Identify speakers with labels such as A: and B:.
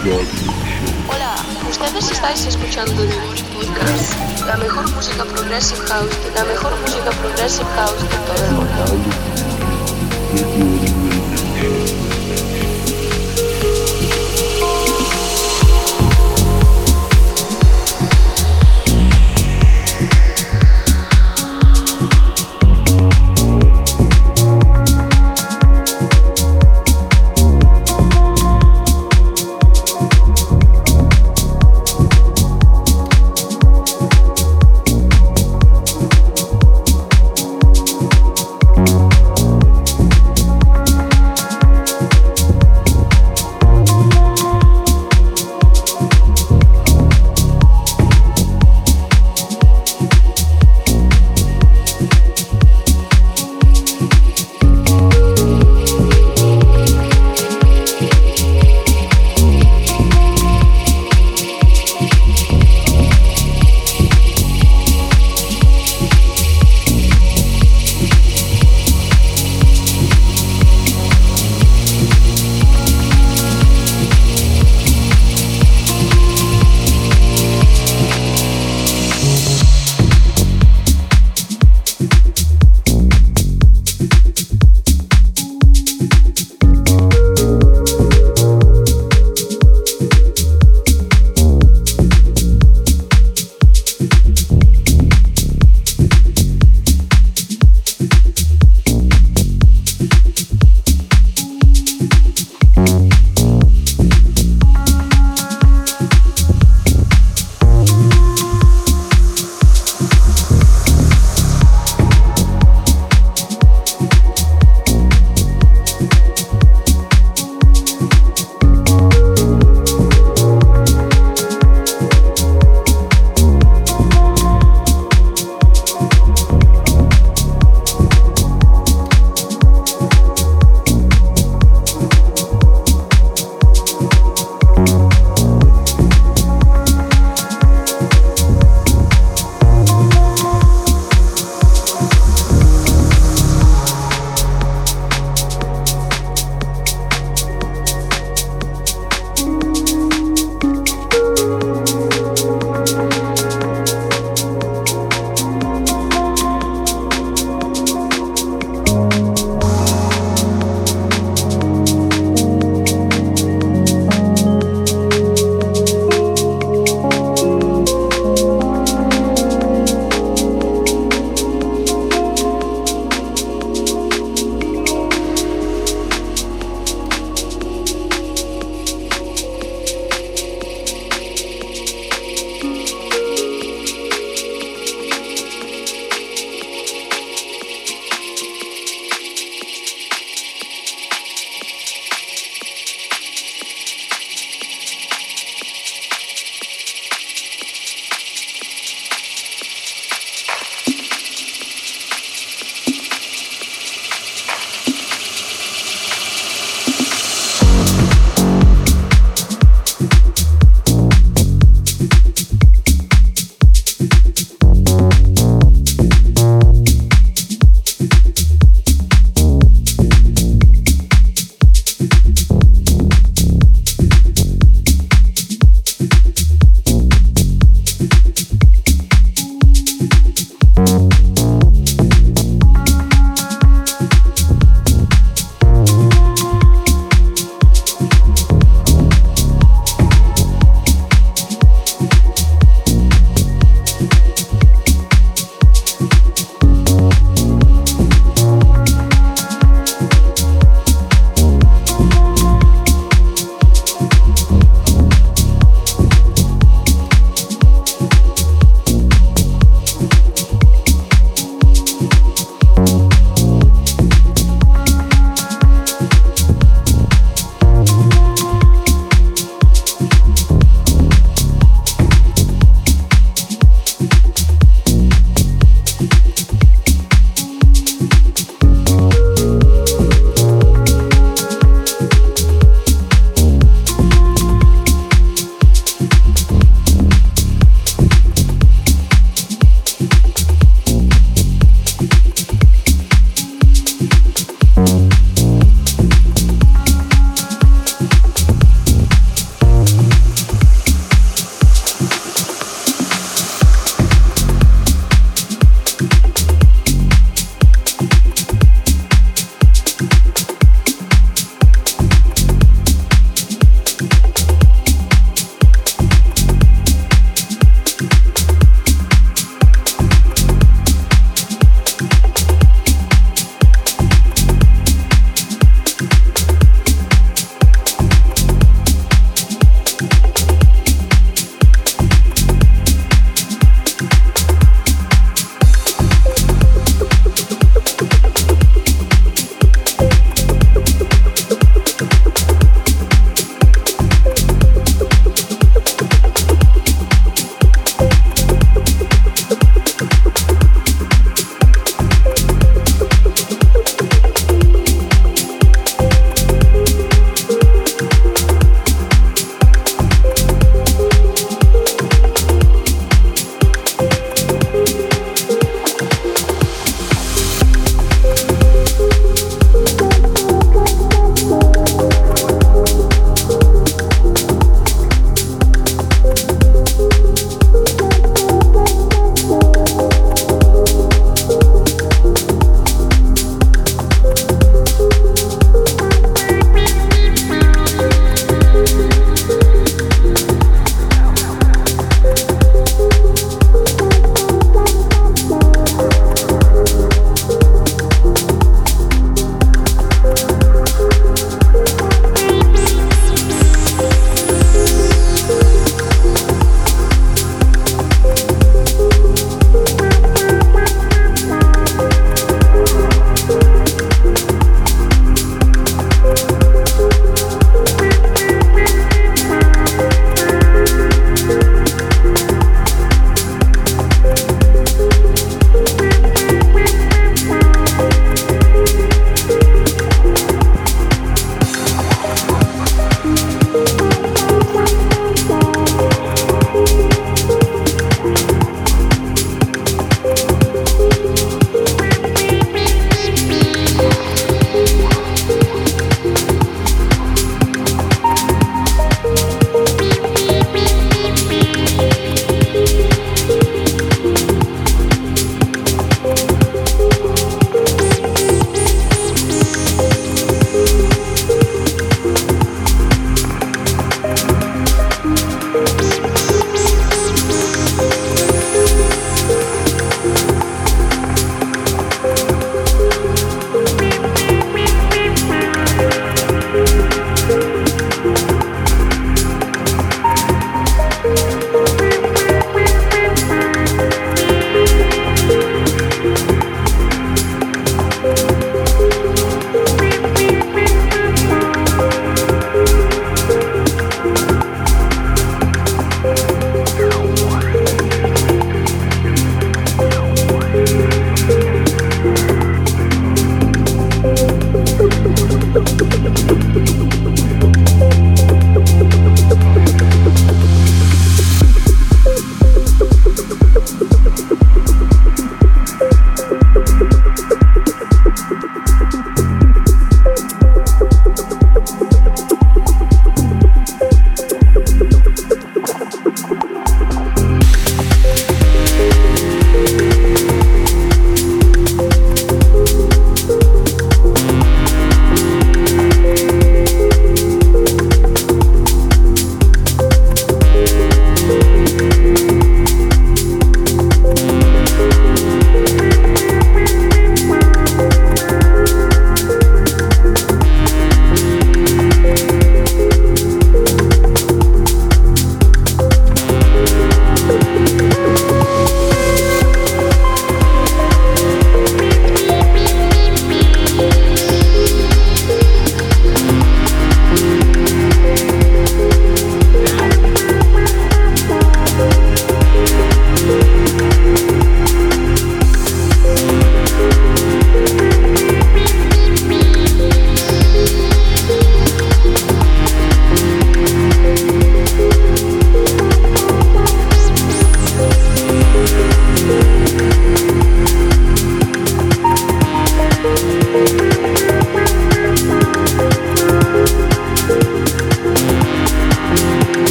A: Hola, ustedes estáis escuchando The Podcast, la mejor música progressive house, la mejor música progressive house de todo el.